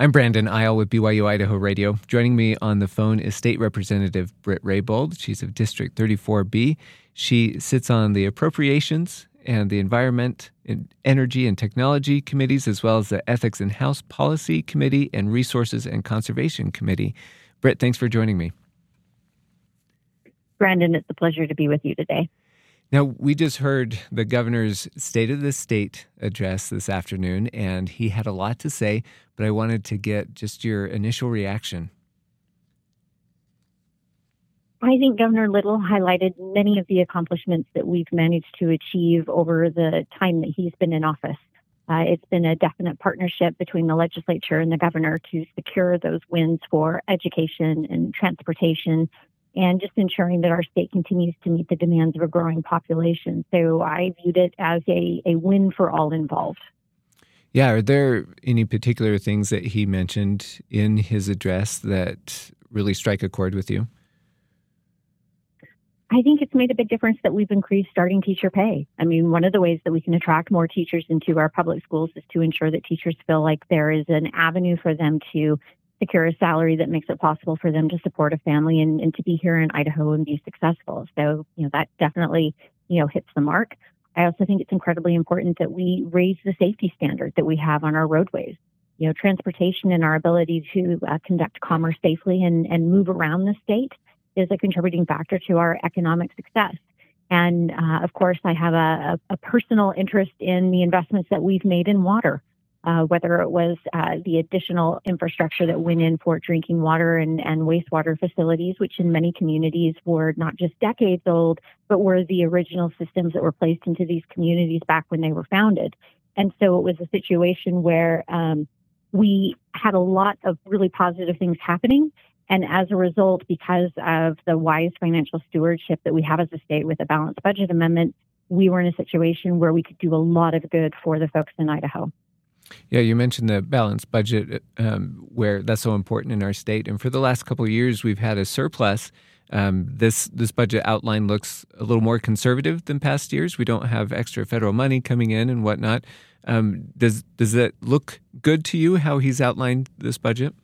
I'm Brandon Isle with BYU Idaho Radio. Joining me on the phone is State Representative Britt Raybould. She's of District 34B. She sits on the Appropriations and the Environment, Energy, and Technology committees, as well as the Ethics and House Policy Committee and Resources and Conservation Committee. Britt, thanks for joining me. Brandon, it's a pleasure to be with you today. Now, we just heard the governor's State of the State address this afternoon, and he had a lot to say, but I wanted to get just your initial reaction. I think Governor Little highlighted many of the accomplishments that we've managed to achieve over the time that he's been in office. Uh, it's been a definite partnership between the legislature and the governor to secure those wins for education and transportation and just ensuring that our state continues to meet the demands of a growing population. So I viewed it as a, a win for all involved. Yeah, are there any particular things that he mentioned in his address that really strike a chord with you? I think it's made a big difference that we've increased starting teacher pay. I mean, one of the ways that we can attract more teachers into our public schools is to ensure that teachers feel like there is an avenue for them to secure a salary that makes it possible for them to support a family and, and to be here in Idaho and be successful. So, you know, that definitely, you know, hits the mark. I also think it's incredibly important that we raise the safety standard that we have on our roadways. You know, transportation and our ability to uh, conduct commerce safely and, and move around the state is a contributing factor to our economic success. And uh, of course, I have a, a, personal interest in the investments that we've made in water uh, whether it was uh, the additional infrastructure that went in for drinking water and, and wastewater facilities, which in many communities were not just decades old, but were the original systems that were placed into these communities back when they were founded. And so it was a situation where um, we had a lot of really positive things happening. And as a result, because of the wise financial stewardship that we have as a state with a balanced budget amendment, we were in a situation where we could do a lot of good for the folks in Idaho. Yeah, you mentioned the balanced budget, um, where that's so important in our state. And for the last couple of years, we've had a surplus. Um, this this budget outline looks a little more conservative than past years. We don't have extra federal money coming in and whatnot. Um, does does that look good to you? How he's outlined this budget?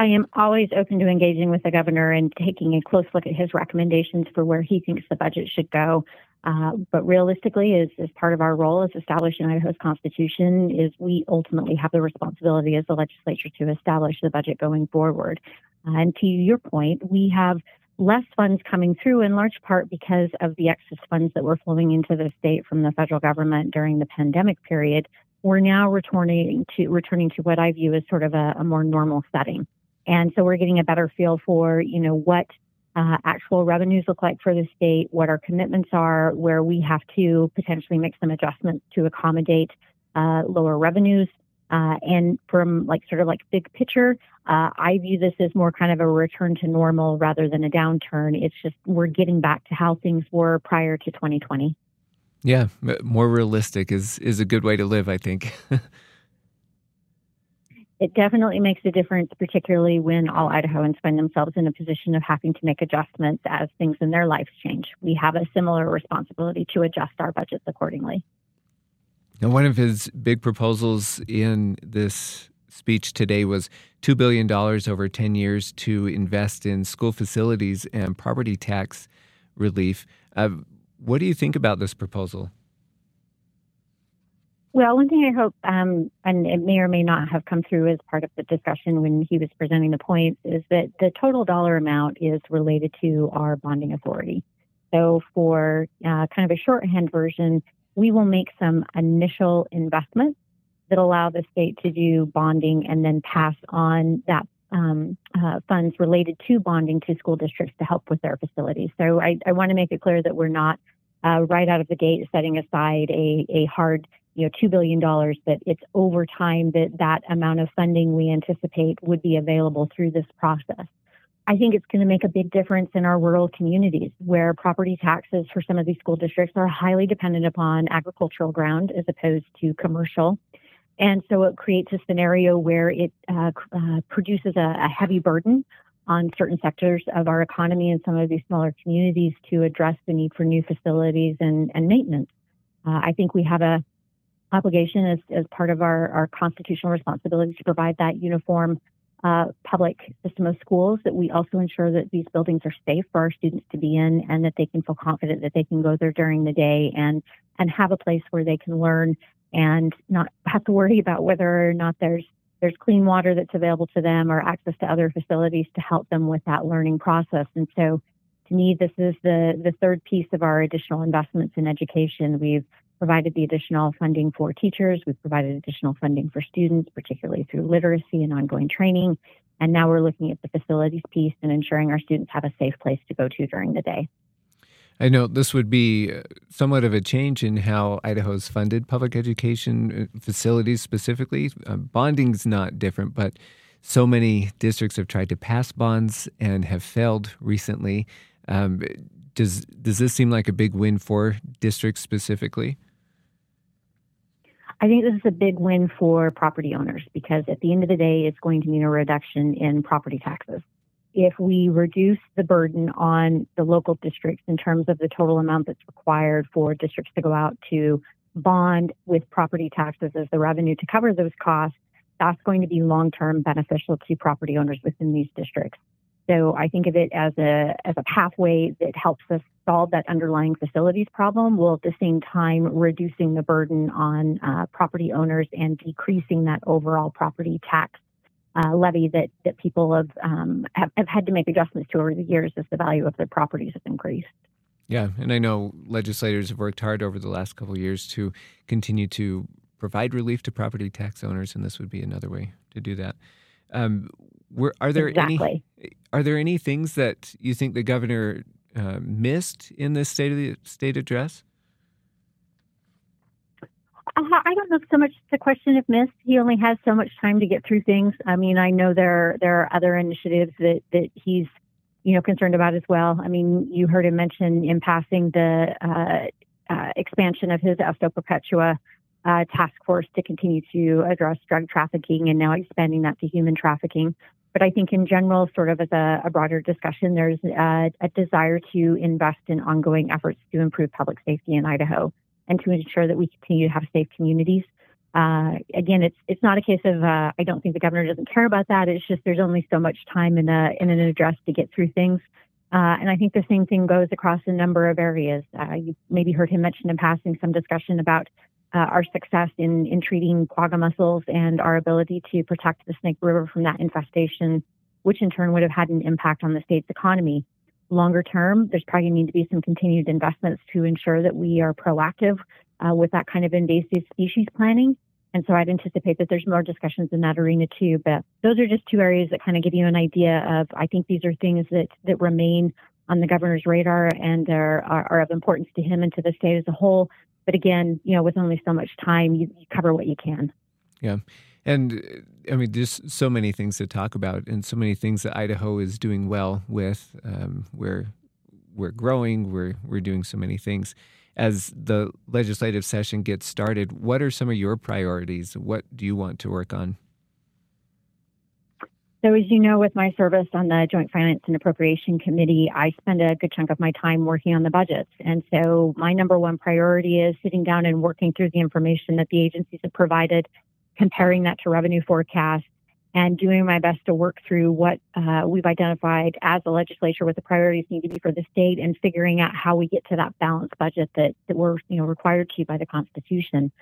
I am always open to engaging with the governor and taking a close look at his recommendations for where he thinks the budget should go. Uh, but realistically, as, as part of our role as established in Idaho's Constitution, is we ultimately have the responsibility as the legislature to establish the budget going forward. Uh, and to your point, we have less funds coming through in large part because of the excess funds that were flowing into the state from the federal government during the pandemic period. We're now returning to returning to what I view as sort of a, a more normal setting. And so we're getting a better feel for, you know, what uh, actual revenues look like for the state, what our commitments are, where we have to potentially make some adjustments to accommodate uh, lower revenues. Uh, and from like sort of like big picture, uh, I view this as more kind of a return to normal rather than a downturn. It's just we're getting back to how things were prior to 2020. Yeah, more realistic is is a good way to live, I think. it definitely makes a difference, particularly when all Idahoans find themselves in a position of having to make adjustments as things in their lives change. We have a similar responsibility to adjust our budgets accordingly. Now, one of his big proposals in this speech today was $2 billion over 10 years to invest in school facilities and property tax relief. Uh, what do you think about this proposal? Well, one thing I hope, um, and it may or may not have come through as part of the discussion when he was presenting the points, is that the total dollar amount is related to our bonding authority. So, for uh, kind of a shorthand version, we will make some initial investments that allow the state to do bonding and then pass on that um, uh, funds related to bonding to school districts to help with their facilities. So, I, I want to make it clear that we're not uh, right out of the gate setting aside a, a hard you know, $2 billion, that it's over time that that amount of funding we anticipate would be available through this process. I think it's going to make a big difference in our rural communities where property taxes for some of these school districts are highly dependent upon agricultural ground as opposed to commercial. And so it creates a scenario where it uh, uh, produces a, a heavy burden on certain sectors of our economy and some of these smaller communities to address the need for new facilities and, and maintenance. Uh, I think we have a obligation as, as part of our, our constitutional responsibility to provide that uniform uh, public system of schools that we also ensure that these buildings are safe for our students to be in and that they can feel confident that they can go there during the day and and have a place where they can learn and not have to worry about whether or not there's there's clean water that's available to them or access to other facilities to help them with that learning process. And so to me, this is the, the third piece of our additional investments in education. We've provided the additional funding for teachers. We've provided additional funding for students, particularly through literacy and ongoing training. And now we're looking at the facilities piece and ensuring our students have a safe place to go to during the day. I know this would be uh, somewhat of a change in how Idaho's funded public education uh, facilities specifically. Uh, bonding's not different, but so many districts have tried to pass bonds and have failed recently. Um, does does this seem like a big win for districts specifically? I think this is a big win for property owners because at the end of the day, it's going to mean a reduction in property taxes if we reduce the burden on the local districts in terms of the total amount that's required for districts to go out to bond with property taxes as the revenue to cover those costs, that's going to be long term beneficial to property owners within these districts. So I think of it as a as a pathway that helps us solve that underlying facilities problem, while at the same time reducing the burden on uh, property owners and decreasing that overall property tax uh, levy that that people have, um, have, have had to make adjustments to over the years as the value of their properties has increased. Yeah, and I know legislators have worked hard over the last couple of years to continue to provide relief to property tax owners, and this would be another way to do that. Um, were, are there exactly. any are there any things that you think the governor uh, missed in this state of the state address? I don't know so much the question of missed. He only has so much time to get through things. I mean, I know there there are other initiatives that that he's you know concerned about as well. I mean, you heard him mention in passing the uh, uh, expansion of his Esto Perpetua uh, task force to continue to address drug trafficking, and now expanding that to human trafficking. But I think in general, sort of as a, a broader discussion, there's a, a desire to invest in ongoing efforts to improve public safety in Idaho and to ensure that we continue to have safe communities. Uh, again, it's it's not a case of uh, I don't think the governor doesn't care about that. It's just there's only so much time in a in an address to get through things. Uh, and I think the same thing goes across a number of areas. Uh, you maybe heard him mention in passing some discussion about uh, our success in, in treating quagga mussels and our ability to protect the Snake River from that infestation, which in turn would have had an impact on the state's economy longer term, there's probably need to be some continued investments to ensure that we are proactive uh, with that kind of invasive species planning. And so I'd anticipate that there's more discussions in that arena too. But those are just two areas that kind of give you an idea of, I think these are things that, that remain on the governor's radar and are, are, are of importance to him and to the state as a whole. But again, you know, with only so much time, you, you cover what you can. Yeah. And I mean, there's so many things to talk about, and so many things that Idaho is doing well with. Um, we're we're growing. We're we're doing so many things. As the legislative session gets started, what are some of your priorities? What do you want to work on? So, as you know, with my service on the Joint Finance and Appropriation Committee, I spend a good chunk of my time working on the budgets. And so, my number one priority is sitting down and working through the information that the agencies have provided comparing that to revenue forecasts and doing my best to work through what uh, we've identified as a legislature, what the priorities need to be for the state, and figuring out how we get to that balanced budget that, that we're you know required to by the Constitution.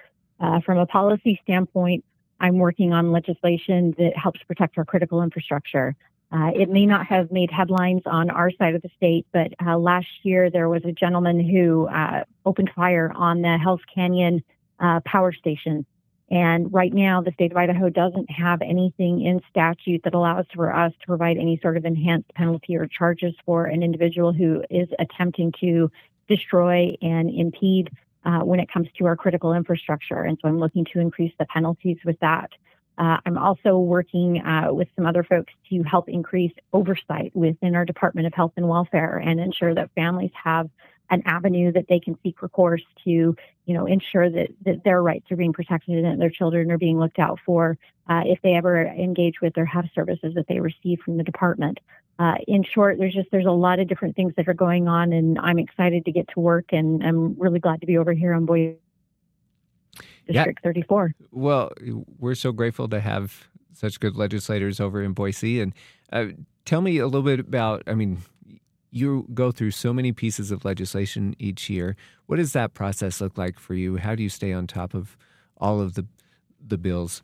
Uh, from a policy standpoint, I'm working on legislation that helps protect our critical infrastructure. Uh, it may not have made headlines on our side of the state, but uh, last year there was a gentleman who uh, opened fire on the Hells Canyon uh, power station and right now, the state of Idaho doesn't have anything in statute that allows for us to provide any sort of enhanced penalty or charges for an individual who is attempting to destroy and impede uh, when it comes to our critical infrastructure. And so I'm looking to increase the penalties with that. Uh, I'm also working uh, with some other folks to help increase oversight within our Department of Health and Welfare and ensure that families have an avenue that they can seek recourse to, you know, ensure that, that their rights are being protected and their children are being looked out for uh, if they ever engage with or have services that they receive from the department. Uh, in short, there's just there's a lot of different things that are going on, and I'm excited to get to work, and I'm really glad to be over here on Boise. District yeah. 34. Well, we're so grateful to have such good legislators over in Boise. And uh, tell me a little bit about, I mean, you go through so many pieces of legislation each year. What does that process look like for you? How do you stay on top of all of the the bills?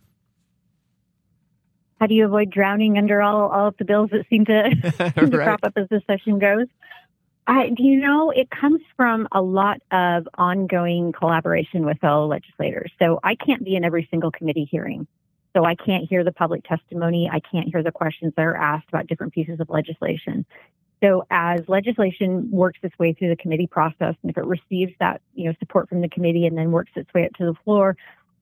How do you avoid drowning under all, all of the bills that seem to, right. to crop up as the session goes? I, you know, it comes from a lot of ongoing collaboration with fellow legislators. So I can't be in every single committee hearing. So I can't hear the public testimony. I can't hear the questions that are asked about different pieces of legislation. So as legislation works its way through the committee process, and if it receives that you know support from the committee and then works its way up to the floor,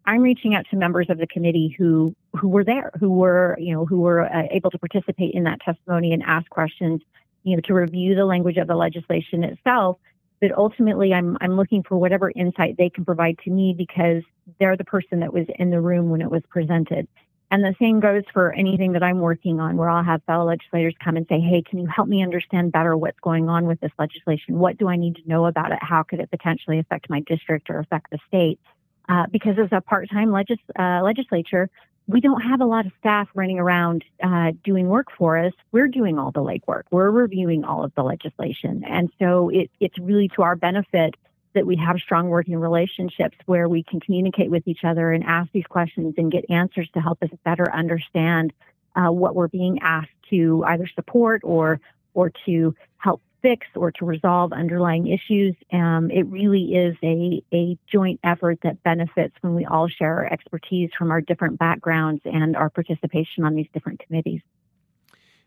I'm reaching out to members of the committee who who were there, who were you know who were uh, able to participate in that testimony and ask questions, you know, to review the language of the legislation itself. But ultimately, I'm I'm looking for whatever insight they can provide to me because they're the person that was in the room when it was presented. And the same goes for anything that I'm working on, where I'll have fellow legislators come and say, Hey, can you help me understand better what's going on with this legislation? What do I need to know about it? How could it potentially affect my district or affect the state? Uh, because as a part time legis- uh, legislature, we don't have a lot of staff running around uh, doing work for us. We're doing all the legwork. We're reviewing all of the legislation. And so it, it's really to our benefit that we have strong working relationships where we can communicate with each other and ask these questions and get answers to help us better understand uh, what we're being asked to either support or or to help fix or to resolve underlying issues. Um, it really is a, a joint effort that benefits when we all share our expertise from our different backgrounds and our participation on these different committees.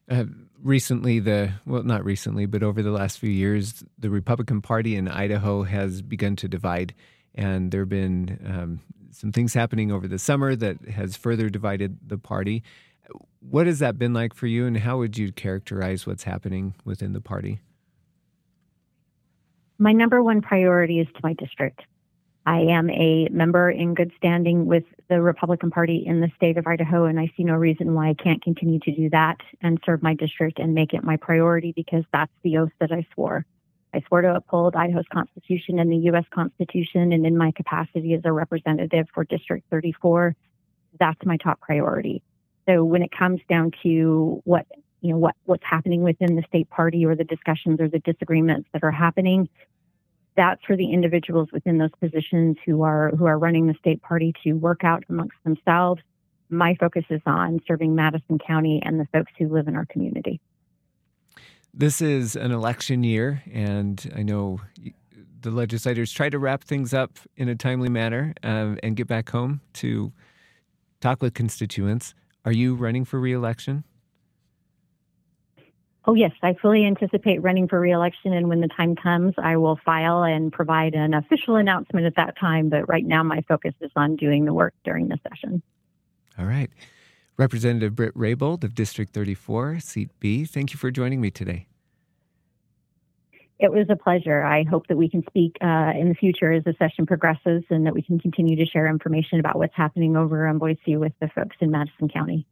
Uh, recently, the well, not recently, but over the last few years, the Republican Party in Idaho has begun to divide, and there have been um, some things happening over the summer that has further divided the party. What has that been like for you, and how would you characterize what's happening within the party? My number one priority is to my district. I am a member in good standing with the Republican Party in the state of Idaho, and I see no reason why I can't continue to do that and serve my district and make it my priority because that's the oath that I swore. I swore to uphold Idaho's Constitution and the U.S. Constitution, and in my capacity as a representative for District 34, that's my top priority. So when it comes down to what you know what what's happening within the state party or the discussions or the disagreements that are happening, that's for the individuals within those positions who are who are running the state party to work out amongst themselves. My focus is on serving Madison County and the folks who live in our community. This is an election year, and I know the legislators try to wrap things up in a timely manner um, and get back home to talk with constituents. Are you running for reelection? Oh, yes, I fully anticipate running for reelection. And when the time comes, I will file and provide an official announcement at that time. But right now, my focus is on doing the work during the session. All right. Representative Britt Raybould of District 34, Seat B, thank you for joining me today. It was a pleasure. I hope that we can speak uh, in the future as the session progresses and that we can continue to share information about what's happening over in Boise with the folks in Madison County.